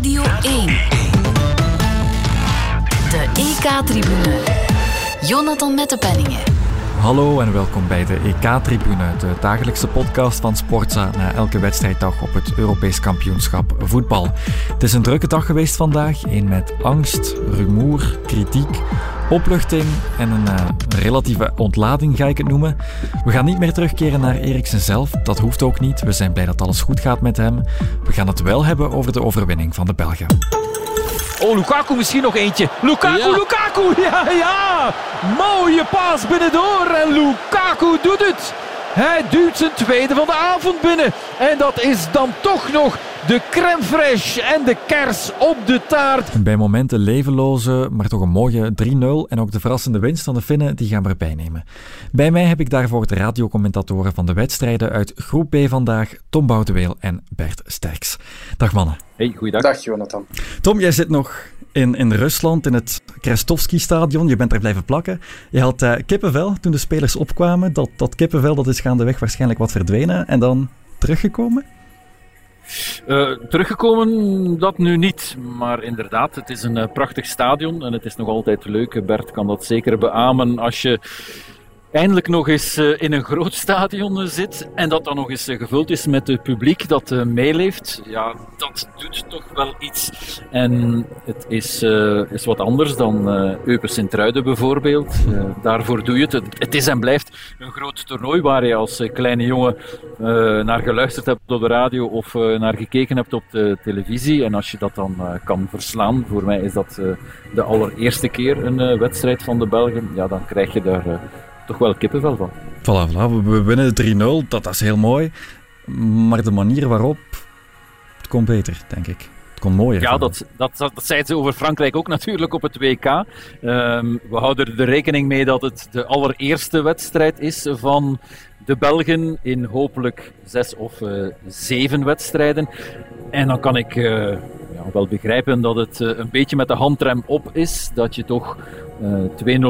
Radio 1. De EK-tribune. Jonathan Mettepenningen. Hallo en welkom bij de EK-tribune, de dagelijkse podcast van Sportza na elke wedstrijddag op het Europees kampioenschap voetbal. Het is een drukke dag geweest vandaag, een met angst, rumoer, kritiek, opluchting en een uh, relatieve ontlading ga ik het noemen. We gaan niet meer terugkeren naar Eriksen zelf, dat hoeft ook niet. We zijn blij dat alles goed gaat met hem. We gaan het wel hebben over de overwinning van de Belgen. Oh, Lukaku misschien nog eentje. Lukaku, ja. Lukaku, ja, ja. Mooie paas binnendoor en Lukaku doet het. Hij duwt zijn tweede van de avond binnen. En dat is dan toch nog de crème fraîche en de kers op de taart. Bij momenten levenloze, maar toch een mooie 3-0 en ook de verrassende winst van de Finnen, die gaan we erbij nemen. Bij mij heb ik daarvoor de radiocommentatoren van de wedstrijden uit Groep B vandaag, Tom Boudeweel en Bert Sterks. Dag mannen. Hey, goeiedag. Dag Jonathan. Tom, jij zit nog in, in Rusland, in het Krestovski-stadion. Je bent er blijven plakken. Je had uh, kippenvel toen de spelers opkwamen. Dat, dat kippenvel dat is gaandeweg waarschijnlijk wat verdwenen. En dan teruggekomen? Uh, teruggekomen, dat nu niet. Maar inderdaad, het is een uh, prachtig stadion en het is nog altijd leuk. Bert kan dat zeker beamen als je eindelijk nog eens uh, in een groot stadion zit en dat dan nog eens uh, gevuld is met het publiek dat uh, meeleeft, ja, dat doet toch wel iets. En het is, is wat anders dan Eupen Sint-Truiden bijvoorbeeld. daarvoor doe je het. het. is en blijft een groot toernooi waar je als kleine jongen naar geluisterd hebt op de radio of naar gekeken hebt op de televisie. En als je dat dan kan verslaan, voor mij is dat de allereerste keer een wedstrijd van de Belgen, ja, dan krijg je daar toch wel kippenvel van. Voilà, voilà. we winnen 3-0, dat, is heel mooi. Maar de manier waarop, het kon beter, denk ik. Het kon mooier. Ja, dat, dat, dat, zeiden ze over Frankrijk ook natuurlijk op het WK. Um, ehm, we houden er rekening mee dat het de allereerste wedstrijd is van de Belgen in hopelijk zes of uh, zeven wedstrijden. En dan kan ik uh, ja, wel begrijpen dat het uh, een beetje met de handrem op is. Dat je toch 2-0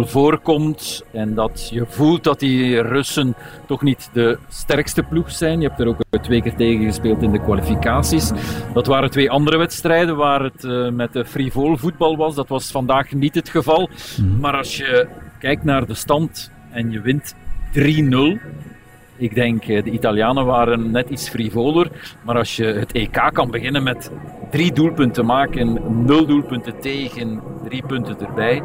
voorkomt en dat je voelt dat die Russen toch niet de sterkste ploeg zijn. Je hebt er ook twee keer tegen gespeeld in de kwalificaties. Dat waren twee andere wedstrijden waar het met de frivol voetbal was. Dat was vandaag niet het geval. Mhm. Maar als je kijkt naar de stand en je wint 3-0 ik denk, eh, de Italianen waren net iets frivoler. Maar als je het EK kan beginnen met drie doelpunten maken, nul doelpunten tegen, drie punten erbij.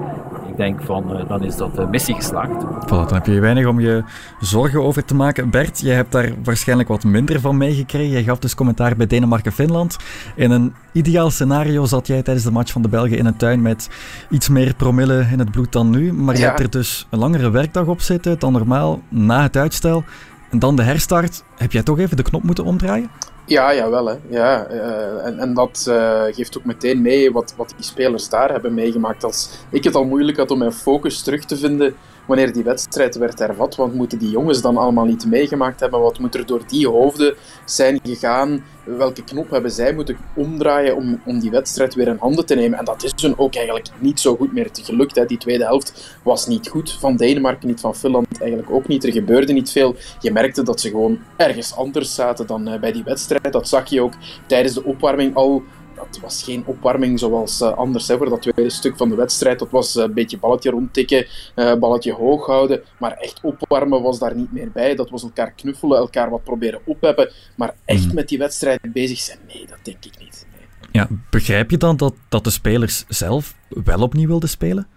Ik denk van, eh, dan is dat de missie geslaagd. Voilà, dan heb je weinig om je zorgen over te maken. Bert, jij hebt daar waarschijnlijk wat minder van meegekregen. Jij gaf dus commentaar bij Denemarken-Finland. In een ideaal scenario zat jij tijdens de match van de Belgen in een tuin met iets meer promille in het bloed dan nu. Maar je hebt er dus een langere werkdag op zitten dan normaal na het uitstel. En dan de herstart. Heb jij toch even de knop moeten omdraaien? Ja, jawel. Hè. Ja, uh, en, en dat uh, geeft ook meteen mee wat, wat die spelers daar hebben meegemaakt. Als ik het al moeilijk had om mijn focus terug te vinden wanneer die wedstrijd werd hervat. Want moeten die jongens dan allemaal niet meegemaakt hebben? Wat moet er door die hoofden zijn gegaan? Welke knop hebben zij moeten omdraaien om, om die wedstrijd weer in handen te nemen? En dat is hun ook eigenlijk niet zo goed meer gelukt. Hè. Die tweede helft was niet goed. Van Denemarken niet, van Finland eigenlijk ook niet. Er gebeurde niet veel. Je merkte dat ze gewoon ergens anders zaten dan uh, bij die wedstrijd. Dat zag je ook tijdens de opwarming al dat was geen opwarming zoals uh, anders hè, voor dat tweede stuk van de wedstrijd. Dat was uh, een beetje balletje rondtikken, uh, balletje hoog houden. Maar echt opwarmen was daar niet meer bij. Dat was elkaar knuffelen, elkaar wat proberen opheppen. Maar echt hmm. met die wedstrijd bezig zijn, nee, dat denk ik niet. Nee. Ja, begrijp je dan dat, dat de spelers zelf wel opnieuw wilden spelen?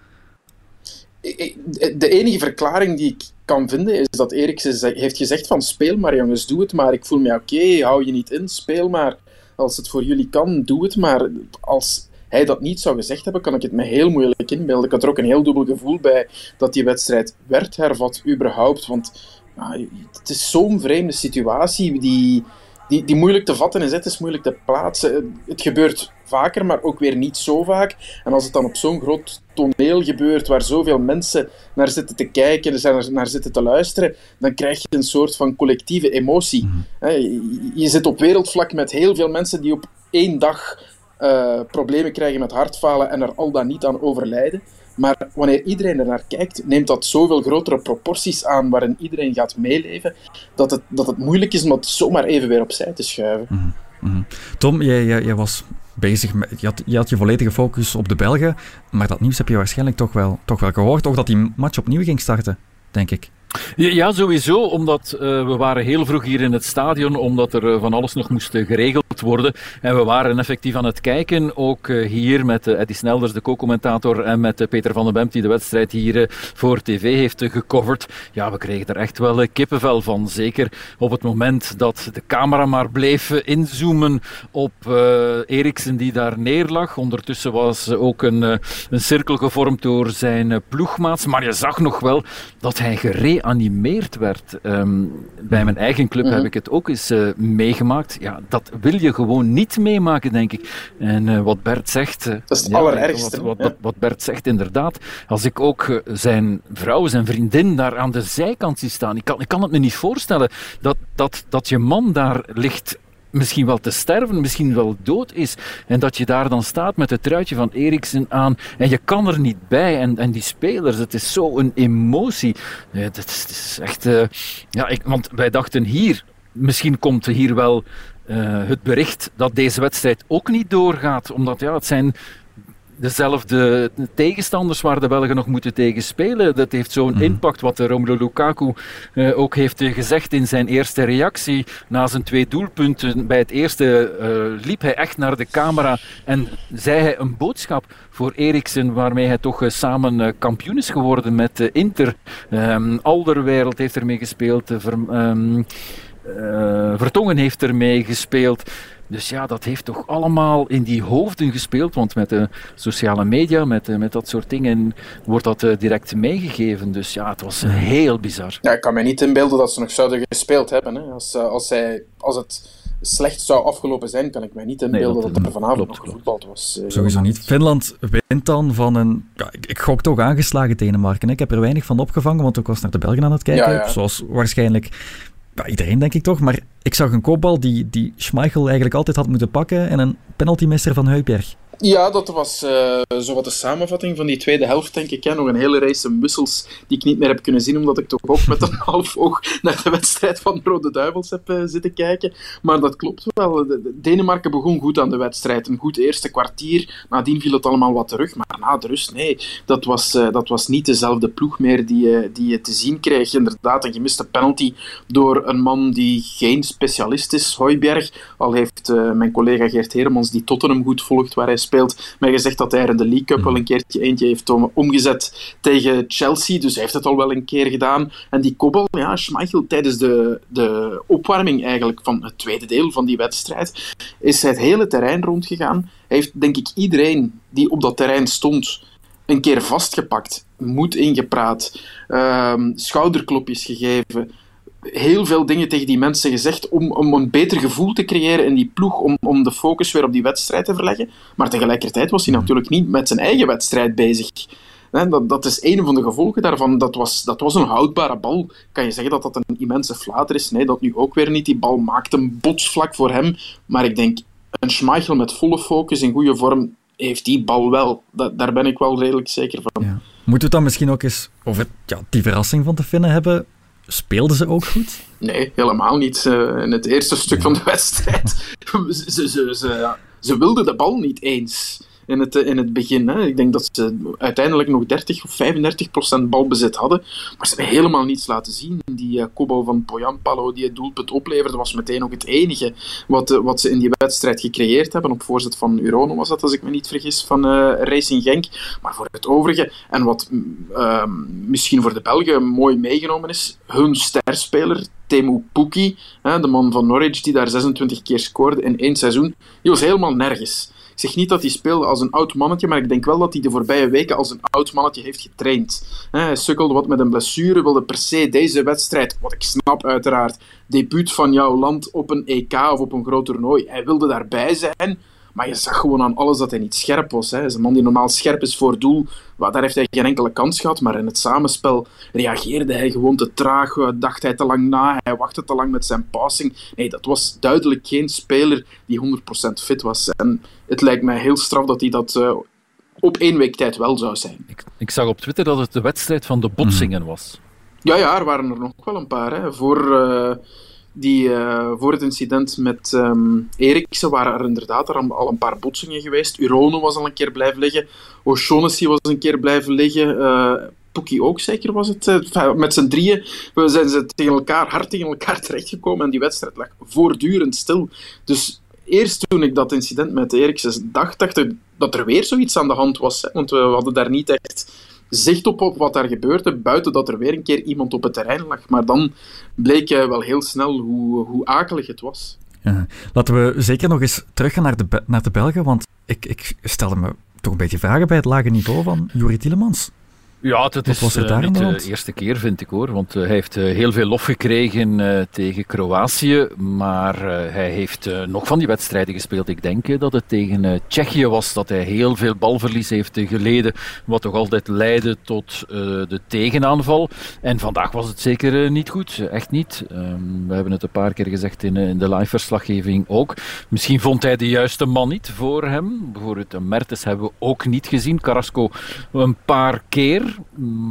De enige verklaring die ik kan vinden is dat Eriksen heeft gezegd van speel maar jongens, doe het maar. Ik voel me oké, hou je niet in, speel maar als het voor jullie kan, doe het. Maar als hij dat niet zou gezegd hebben, kan ik het me heel moeilijk inbeelden. Ik had er ook een heel dubbel gevoel bij dat die wedstrijd werd hervat, überhaupt. Want nou, het is zo'n vreemde situatie die, die, die moeilijk te vatten is. Het is moeilijk te plaatsen. Het gebeurt vaker, maar ook weer niet zo vaak. En als het dan op zo'n groot toneel gebeurt, waar zoveel mensen naar zitten te kijken en naar zitten te luisteren, dan krijg je een soort van collectieve emotie. Mhm. Je zit op wereldvlak met heel veel mensen die op één dag uh, problemen krijgen met hartfalen en er al dan niet aan overlijden. Maar wanneer iedereen er naar kijkt, neemt dat zoveel grotere proporties aan waarin iedereen gaat meeleven, dat het, dat het moeilijk is om het zomaar even weer opzij te schuiven. Mhm. Mhm. Tom, jij, jij, jij was bezig met... Je had, je had je volledige focus op de Belgen, maar dat nieuws heb je waarschijnlijk toch wel, toch wel gehoord. Ook dat die match opnieuw ging starten, denk ik. Ja, sowieso, omdat uh, we waren heel vroeg hier in het stadion, omdat er uh, van alles nog moest geregeld worden. En we waren effectief aan het kijken, ook hier met Eddie Snelders, de co-commentator, en met Peter van den Bemt, die de wedstrijd hier voor tv heeft gecoverd. Ja, we kregen er echt wel kippenvel van. Zeker op het moment dat de camera maar bleef inzoomen op Eriksen die daar neerlag. Ondertussen was ook een, een cirkel gevormd door zijn ploegmaats, maar je zag nog wel dat hij gereed geanimeerd werd. Ehm, bij mijn eigen club heb mhm. ik het ook eens uh, meegemaakt. Ja, dat wil je gewoon niet meemaken, denk ik. En uh, wat Bert zegt... Uh, dat is het ja, allerergste. Wat, wat, wat, Bert zegt, inderdaad. Als ik ook zijn vrouw, zijn vriendin daar aan de zijkant zie staan, ik kan, ik kan het me niet voorstellen dat, dat, dat je man daar ligt misschien wel te sterven, misschien wel dood is. En dat je daar dan staat met het truitje van Eriksen aan en je kan er niet bij. En, en die spelers, het is zo een emotie. Dat, is, is echt... Uh, ja, ik, want wij dachten hier, misschien komt hier wel uh, het bericht dat deze wedstrijd ook niet doorgaat. Omdat ja, het zijn dezelfde tegenstanders waar de Belgen nog moeten tegen spelen. Dat heeft zo'n mhm. impact wat Romelu Lukaku uh, ook heeft gezegd in zijn eerste reactie. Na zijn twee doelpunten bij het eerste uh, liep hij echt naar de camera en zei hij een boodschap voor Eriksen waarmee hij toch uh, samen kampioen is geworden met Inter. Um, Alderwereld heeft ermee gespeeld. Um, Vertongen heeft ermee gespeeld. Dus ja, dat heeft toch allemaal in die hoofden gespeeld. Want met de sociale media, met, met dat soort dingen, wordt dat eh, direct meegegeven. Dus ja, het was heel bizar. Ja, ik kan me niet inbeelden dat ze nog zouden gespeeld hebben. Hè. Als, eh, als, zij, als het slecht zou afgelopen zijn, kan ik mij niet inbeelden dat, dat er vanavond nog gevoetbald was. Eh, Sowieso niet. Finland wint dan van een... Ja, ik, ik gok toch aangeslagen Denemarken. Ik heb er weinig van opgevangen, want ik was naar de Belgen aan het kijken. Zoals waarschijnlijk ja, iedereen denk ik toch, maar ik zag een kopbal die, die Schmeichel eigenlijk altijd had moeten pakken en een penaltymeester van Heupberg. Ja, dat was uh, zo wat de samenvatting van die tweede helft, denk ik. Hè. Nog een hele race mussels die ik niet meer heb kunnen zien, omdat ik toch ook met een half oog naar de wedstrijd van de Rode Duivels heb uh, zitten kijken. Maar dat klopt wel. Denemarken begon goed aan de wedstrijd. Een goed eerste kwartier. Nadien viel het allemaal wat terug. Maar na de rust, nee. Dat was, uh, dat was niet dezelfde ploeg meer die, die je te zien kreeg. Inderdaad, een gemiste penalty door een man die geen specialist is, Hoijberg. Al heeft mijn collega Geert Heremans, die Tottenham goed volgt, waar hij speelt. Maar gezegd dat hij er in de League Cup wel een keertje eentje heeft omgezet tegen Chelsea. Dus hij heeft het al wel een keer gedaan. En die kobbel, ja, Schmeichel, tijdens de, de opwarming eigenlijk van het tweede deel van die wedstrijd, is hij het hele terrein rondgegaan. Hij heeft, denk ik, iedereen die op dat terrein stond een keer vastgepakt, moed ingepraat, uh, schouderklopjes gegeven heel veel dingen tegen die mensen gezegd om, om een beter gevoel te creëren in die ploeg, om, om de focus weer op die wedstrijd te verleggen. Maar tegelijkertijd was hij mhm. natuurlijk niet met zijn eigen wedstrijd bezig. Dat, dat is een van de gevolgen daarvan. Dat was, dat was een houdbare bal. Kan je zeggen dat dat een immense flater is? Nee, dat nu ook weer niet. Die bal maakt een botsvlak voor hem. Maar ik denk, een Schmeichel met volle focus in goede vorm heeft die bal wel. daar ben ik wel redelijk zeker van. Ja. Moeten we het dan misschien ook eens over ja, die verrassing van te vinden hebben? Speelden ze ook goed? Nee, helemaal niet. Uh, in het eerste stuk van de wedstrijd. ze, ze, ze, ze, ze wilden de bal niet eens in het, in het begin. Hè. Ik denk dat ze uiteindelijk nog 30 of 35 procent balbezit hadden. Maar ze hebben helemaal niets laten zien. Die uh, Kobo van Poyampalo die het doelpunt opleverde, was meteen ook het enige wat, uh, wat ze in die wedstrijd gecreëerd hebben. Op voorzet van Urono was dat, als ik me niet vergis, van Racing Genk. Maar voor het overige, en wat mm, misschien voor de Belgen mooi meegenomen is, hun sterspeler, Temu Pukki, de man van Norwich, die daar 26 keer scoorde in één seizoen, die was helemaal nergens. Zeg niet dat hij speelde als een oud mannetje, maar ik denk wel dat hij de voorbije weken als een oud mannetje heeft getraind. Hij sukkelde wat met een blessure, wilde per se deze wedstrijd, wat ik snap uiteraard, debuut van jouw land op een EK of op een groot toernooi. Hij wilde daarbij zijn, maar je zag gewoon aan alles dat hij niet scherp was. Hij is een man die normaal scherp is voor doel. Daar heeft hij geen enkele kans gehad. Maar in het samenspel reageerde hij gewoon te traag. Dacht hij te lang na. Hij wachtte te lang met zijn passing. Nee, dat was duidelijk geen speler die 100% fit was. En het lijkt mij heel straf dat hij dat uh, op één week tijd wel zou zijn. Ik, ik, zag op Twitter dat het de wedstrijd van de botsingen was. Ja, ja, er waren er nog wel een paar. Hè. Voor... Uh, die, uh, voor het incident met um, Eriksen waren er inderdaad er al een paar botsingen geweest. Urone was al een keer blijven liggen. O'Shaughnessy was een keer blijven liggen. Uh, Poekie ook zeker was het. Uh, met z'n drieën zijn ze tegen elkaar, hard tegen elkaar terechtgekomen en die wedstrijd lag voortdurend stil. Dus eerst toen ik dat incident met Eriksen dacht, dacht ik dat er weer zoiets aan de hand was. Want we hadden daar niet echt zicht op, op wat daar gebeurde, buiten dat er weer een keer iemand op het terrein lag. Maar dan bleek wel heel snel hoe, hoe akelig het was. Laten we zeker nog eens teruggaan naar de, naar de Belgen, want ik, ik stelde me toch een beetje vragen bij het lage niveau van Juri Tielemans. Ja, het is uh, niet de eerste keer, vind ik hoor. Want uh, hij heeft heel veel lof gekregen tegen Kroatië. Maar hij heeft nog van die wedstrijden gespeeld. Ik denk dat het tegen Tsjechië was dat hij heel veel balverlies heeft geleden. Wat toch altijd leidde tot de tegenaanval. En vandaag was het zeker niet goed. Echt niet. Um, we hebben het een paar keer gezegd in, de live-verslaggeving ook. Misschien vond hij de juiste man niet voor hem. Bijvoorbeeld Mertens hebben we ook niet gezien. Carrasco een paar keer.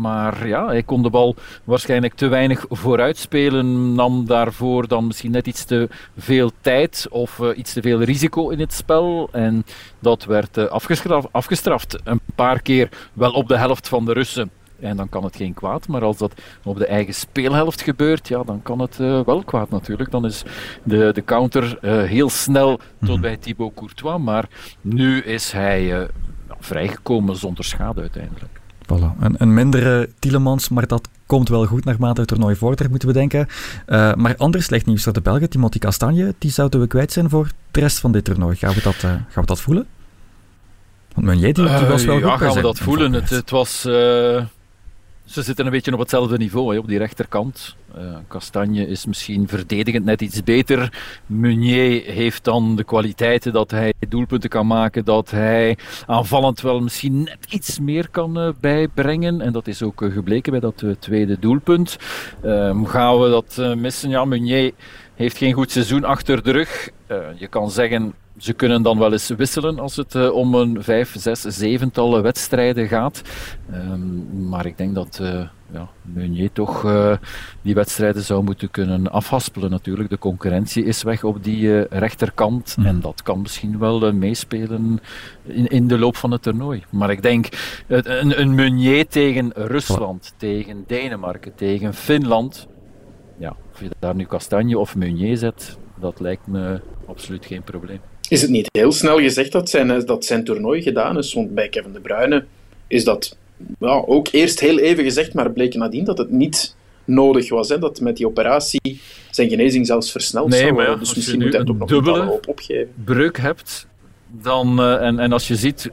Maar ja, hij kon de bal waarschijnlijk te weinig vooruitspelen. Nam daarvoor dan misschien net iets te veel tijd of uh, iets te veel risico in het spel. En dat werd uh, afgestraft, afgestraft. Een paar keer wel op de helft van de Russen. En dan kan het geen kwaad. Maar als dat op de eigen speelhelft gebeurt, ja, dan kan het uh, wel kwaad natuurlijk. Dan is de, de counter uh, heel snel tot mm bij Thibaut Courtois. Maar nu is hij uh, vrijgekomen zonder schade uiteindelijk. Voilà. Een, een mindere Tielemans, maar dat komt wel goed naarmate het toernooi vordert, moeten we denken. Uh, maar anders slecht nieuws voor de Belgen. Timothy Castagne, die zouden we kwijt zijn voor de rest van dit toernooi. Gaan we dat, uh, gaan we dat voelen? Want Meunier, die, die was wel uh, goed Ja, gaan we dat voelen. Het, het was ze zitten een beetje op hetzelfde niveau hè, op die rechterkant. Uh, Castagne is misschien verdedigend net iets beter. Meunier heeft dan de kwaliteiten dat hij doelpunten kan maken, dat hij aanvallend wel misschien net iets meer kan uh, bijbrengen. En dat is ook uh, gebleken bij dat tweede doelpunt. Ehm, gaan we dat missen? Ja, Meunier heeft geen goed seizoen achter de rug. je kan zeggen, ze kunnen dan wel eens wisselen als het uh, om een vijf, zes, zevental wedstrijden gaat. Um, maar ik denk dat uh, ja, Meunier toch uh, die wedstrijden zou moeten kunnen afhaspelen natuurlijk. De concurrentie is weg op die rechterkant mm. en dat kan misschien wel meespelen in, in de loop van het toernooi. Maar ik denk, een, een Meunier tegen Rusland, oh. tegen Denemarken, tegen Finland, ja, of je daar nu Kastanje of Meunier zet, dat lijkt me absoluut geen probleem is het niet heel snel gezegd dat zijn, eh, dat zijn toernooi gedaan is. Want bij Kevin De Bruyne is dat ja, ook eerst heel even gezegd, maar bleek nadien dat het niet nodig was. Hè, dat met die operatie zijn genezing zelfs versneld nee, zou worden. Dus misschien moet hij het ook nog dubbele op opgeven. breuk hebt, dan, uh, en, en als je ziet...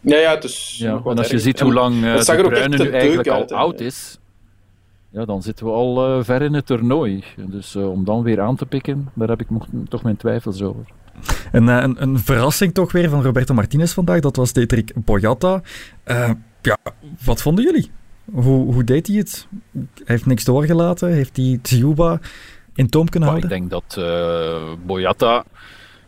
Ja, ja, het is ja, en als je ziet hoe lang uh, De Bruyne nu eigenlijk al oud is, ja, dan zitten we al uh, ver in het toernooi. Dus om dan weer aan te pikken, daar heb ik toch mijn twijfels over. En, uh, een, een, verrassing toch weer van Roberto Martinez vandaag, dat was Dietrich Boyata. ja, wat vonden jullie? Hoe, hoe deed hij het? Hij heeft niks doorgelaten? Heeft hij Tsuba in toom kunnen maar houden? Ik denk dat Boyata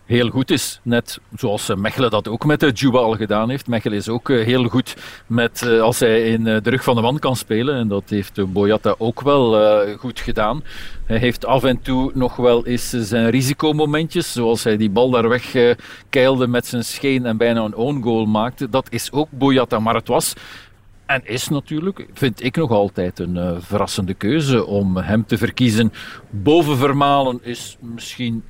heel goed is. Net zoals Mechelen dat ook met de al gedaan heeft. Mechelen is ook heel goed met, als hij in de rug van de man kan spelen. En dat heeft Boyata ook wel goed gedaan. Hij heeft af en toe nog wel eens zijn risicomomentjes. Zoals hij die bal daar weg keilde met zijn scheen en bijna een own goal maakte. Dat is ook Boyata. Maar het was en is natuurlijk, vind ik nog altijd een verrassende keuze om hem te verkiezen. Boven Vermalen is misschien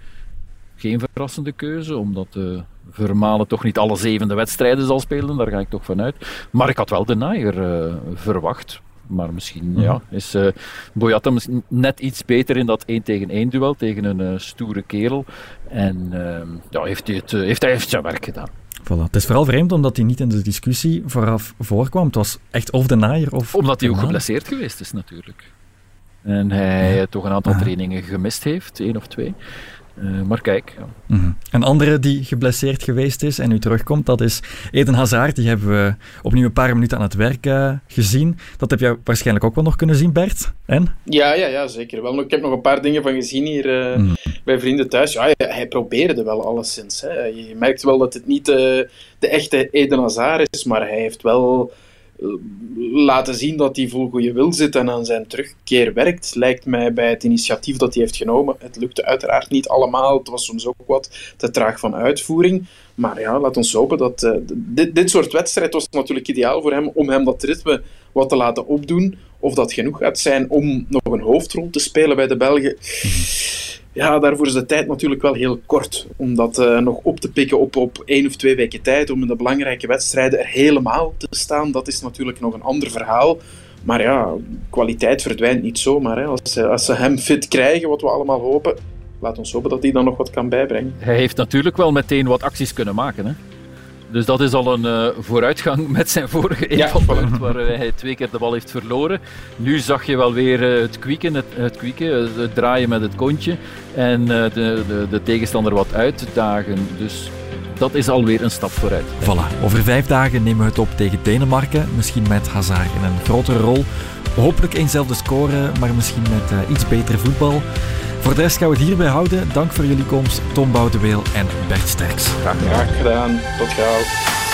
geen verrassende keuze, omdat uh, Vermalen toch niet alle zevende wedstrijden zal spelen, daar ga ik toch vanuit. Maar ik had wel de Naaier uh, verwacht. Maar misschien ja, mhm. is uh, Boyata net iets beter in dat 1 tegen 1 duel tegen een stoere kerel. En ehm, ja, heeft, hij het, heeft hij heeft zijn werk gedaan. Voilà. Het is vooral vreemd omdat hij niet in de discussie vooraf voorkwam. Het was echt of de naaier of. Omdat hij ook geblesseerd geweest is, natuurlijk. En hij ja. toch een aantal ja. trainingen gemist heeft, één of twee. Uh, maar kijk. Ja. Mm -hmm. Een andere die geblesseerd geweest is en nu terugkomt, dat is Eden Hazard. Die hebben we opnieuw een paar minuten aan het werk uh, gezien. Dat heb je waarschijnlijk ook wel nog kunnen zien, Bert. En? Ja, ja, ja zeker wel. Ik heb nog een paar dingen van gezien hier uh, mm. bij vrienden thuis. Ja, hij, hij probeerde wel alleszins. Hè. Je merkt wel dat het niet de echte Eden Hazard is, maar hij heeft wel laten zien dat hij vol goede wil zit en aan zijn terugkeer werkt, lijkt mij bij het initiatief dat hij heeft genomen. Het lukte uiteraard niet allemaal, het was soms ook wat te traag van uitvoering. Maar ja, laat ons hopen dat... Uh, dit, dit soort wedstrijd was natuurlijk ideaal voor hem, om hem dat ritme wat te laten opdoen. Of dat genoeg gaat zijn om nog een hoofdrol te spelen bij de Belgen ja, daarvoor is de tijd natuurlijk wel heel kort. Om dat uh, nog op te pikken op, op één of twee weken tijd, om in de belangrijke wedstrijden er helemaal te staan, dat is natuurlijk nog een ander verhaal. Maar ja, kwaliteit verdwijnt niet zomaar. Hè. Als, ze, als ze hem fit krijgen, wat we allemaal hopen, laat ons hopen dat hij dan nog wat kan bijbrengen. Hij heeft natuurlijk wel meteen wat acties kunnen maken. Hè? Dus dat is al een uh, vooruitgang met zijn vorige invalpunt, ja, waar hij twee keer de bal heeft verloren. Nu zag je wel weer uh, het kwieken, het, het, kwieken, het draaien met het kontje en uh, de, de, de, tegenstander wat uitdagen. Dus dat is alweer een stap vooruit. Voilà, over vijf dagen nemen we het op tegen Denemarken. Misschien met Hazard in een grotere rol. Hopelijk eenzelfde score, maar misschien met iets beter voetbal. Voor de rest gaan we het hierbij houden. Dank voor jullie komst, Tom Boudeweel en Bert Sterks. Graag gedaan. Tot gauw.